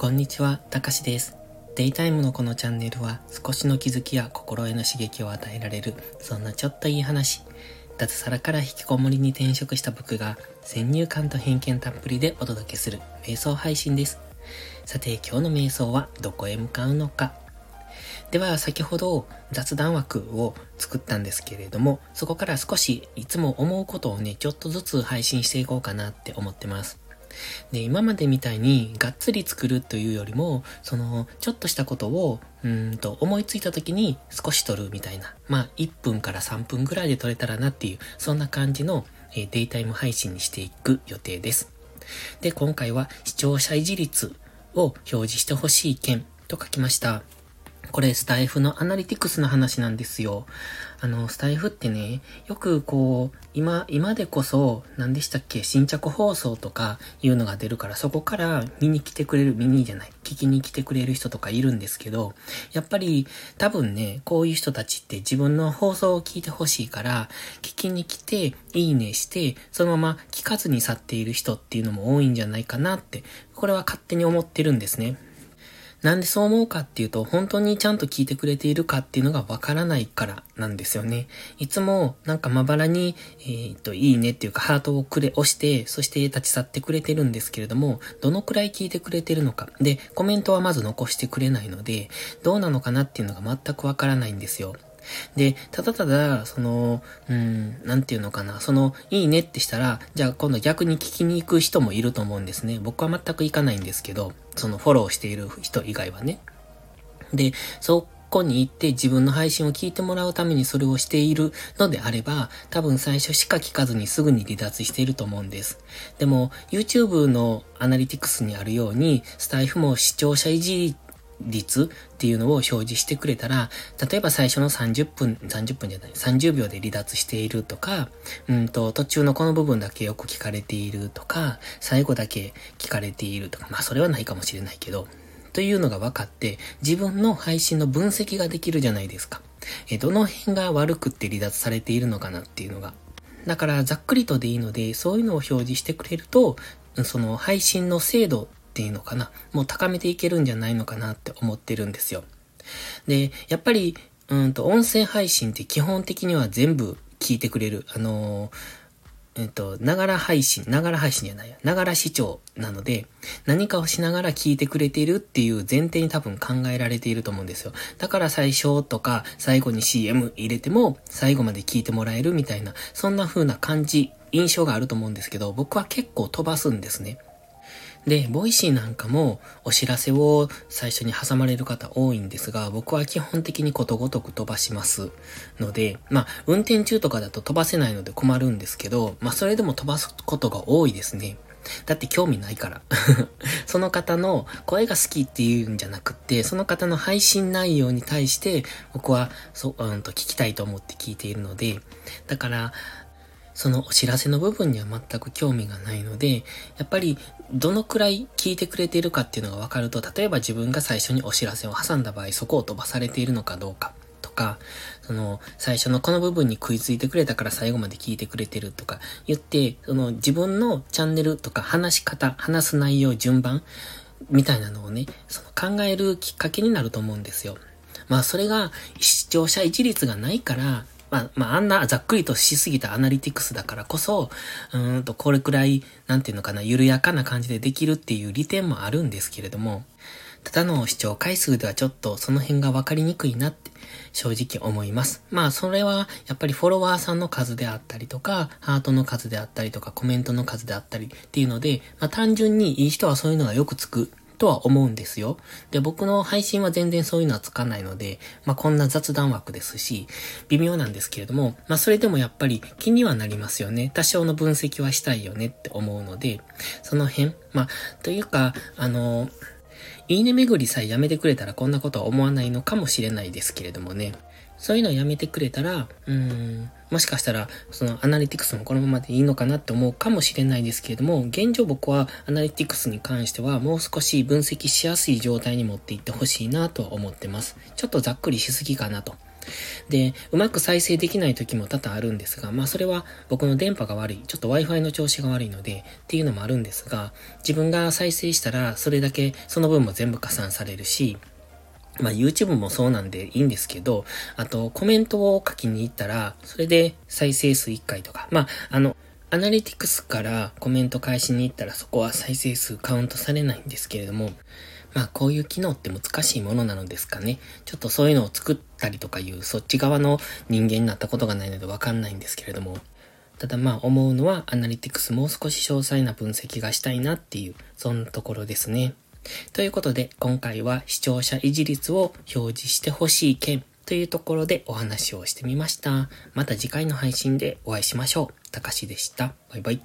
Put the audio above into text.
こんにちは、たかしです。デイタイムのこのチャンネルは少しの気づきや心への刺激を与えられる、そんなちょっといい話。脱サラから引きこもりに転職した僕が先入観と偏見たっぷりでお届けする瞑想配信です。さて今日の瞑想はどこへ向かうのか。では先ほど雑談枠を作ったんですけれども、そこから少しいつも思うことをね、ちょっとずつ配信していこうかなって思ってます。で、今までみたいにがっつり作るというよりも、その、ちょっとしたことを、うんと、思いついた時に少し撮るみたいな。まあ、1分から3分ぐらいで撮れたらなっていう、そんな感じの、え、デイタイム配信にしていく予定です。で、今回は視聴者維持率を表示してほしい件と書きました。これスタイフのアナリティクスの話なんですよ。あの、スタイフってね、よくこう、今、今でこそ、何でしたっけ、新着放送とかいうのが出るから、そこから見に来てくれる、見にじゃない、聞きに来てくれる人とかいるんですけど、やっぱり多分ね、こういう人たちって自分の放送を聞いてほしいから、聞きに来て、いいねして、そのまま聞かずに去っている人っていうのも多いんじゃないかなって、これは勝手に思ってるんですね。なんでそう思うかっていうと、本当にちゃんと聞いてくれているかっていうのがわからないからなんですよね。いつもなんかまばらに、えー、っと、いいねっていうかハートをくれ、押して、そして立ち去ってくれてるんですけれども、どのくらい聞いてくれてるのか。で、コメントはまず残してくれないので、どうなのかなっていうのが全くわからないんですよ。で、ただただ、その、うん、なんていうのかな、その、いいねってしたら、じゃあ今度逆に聞きに行く人もいると思うんですね。僕は全く行かないんですけど、そのフォローしている人以外はね。で、そこに行って自分の配信を聞いてもらうためにそれをしているのであれば、多分最初しか聞かずにすぐに離脱していると思うんです。でも、YouTube のアナリティクスにあるように、スタイフも視聴者維持率っていうのを表示してくれたら、例えば最初の30分、30分じゃない、30秒で離脱しているとか、うんと、途中のこの部分だけよく聞かれているとか、最後だけ聞かれているとか、まあそれはないかもしれないけど、というのが分かって、自分の配信の分析ができるじゃないですか。え、どの辺が悪くって離脱されているのかなっていうのが。だからざっくりとでいいので、そういうのを表示してくれると、その配信の精度っていうのかな、もう高めていけるんじゃないのかなって思ってるんですよ。で、やっぱり、うんと、音声配信って基本的には全部聞いてくれる。あのー、えっと、ながら配信、ながら配信じゃないや、ながら視聴なので、何かをしながら聞いてくれているっていう前提に多分考えられていると思うんですよ。だから最初とか最後に CM 入れても最後まで聞いてもらえるみたいな、そんな風な感じ、印象があると思うんですけど、僕は結構飛ばすんですね。で、 Voicy なんかもお知らせを最初に挟まれる方多いんですが、僕は基本的にことごとく飛ばしますので、まあ、運転中とかだと飛ばせないので困るんですけど、まあ、それでも飛ばすことが多いですね。だって興味ないから。その方の声が好きっていうんじゃなくって、その方の配信内容に対して僕はそ、ううんと聞きたいと思って聞いているので、だから、そのお知らせの部分には全く興味がないので、やっぱりどのくらい聞いてくれているかっていうのが分かると、例えば自分が最初にお知らせを挟んだ場合、そこを飛ばされているのかどうかとか、その、最初のこの部分に食いついてくれたから最後まで聞いてくれてるとか言って、その自分のチャンネルとか話し方、話す内容、順番みたいなのをね、その考えるきっかけになると思うんですよ。まあそれが視聴者一律がないから、まあ、まあ、あんなざっくりとしすぎたアナリティクスだからこそ、うんと、これくらい、なんていうのかな、緩やかな感じでできるっていう利点もあるんですけれども、ただの視聴回数ではちょっとその辺がわかりにくいなって正直思います。まあそれはやっぱりフォロワーさんの数であったりとか、ハートの数であったりとか、コメントの数であったりっていうので、まあ単純にいい人はそういうのがよくつくとは思うんですよ。で、僕の配信は全然そういうのはつかないので、まあこんな雑談枠ですし、微妙なんですけれども、まあそれでもやっぱり気にはなりますよね。多少の分析はしたいよねって思うので、その辺、まあ、というか、あの、いいね巡りさえやめてくれたらこんなことは思わないのかもしれないですけれどもね。そういうのをやめてくれたら、うーん、もしかしたら、そのアナリティクスもこのままでいいのかなって思うかもしれないですけれども、現状僕はアナリティクスに関してはもう少し分析しやすい状態に持っていってほしいなと思ってます。ちょっとざっくりしすぎかなと。で、うまく再生できない時も多々あるんですが、まあそれは僕の電波が悪い、ちょっと Wi-Fi の調子が悪いので、っていうのもあるんですが、自分が再生したら、それだけその分も全部加算されるし、まあ YouTube もそうなんでいいんですけど、あとコメントを書きに行ったら、それで再生数1回とか、まああの、アナリティクスからコメント返しに行ったらそこは再生数カウントされないんですけれども、まあこういう機能って難しいものなのですかね。ちょっとそういうのを作ったりとかいうそっち側の人間になったことがないのでわかんないんですけれども。ただまあ思うのはアナリティクスもう少し詳細な分析がしたいなっていう、そんなところですね。ということで今回は視聴者維持率を表示してほしい件というところでお話をしてみました。また次回の配信でお会いしましょう。たかしでした。バイバイ。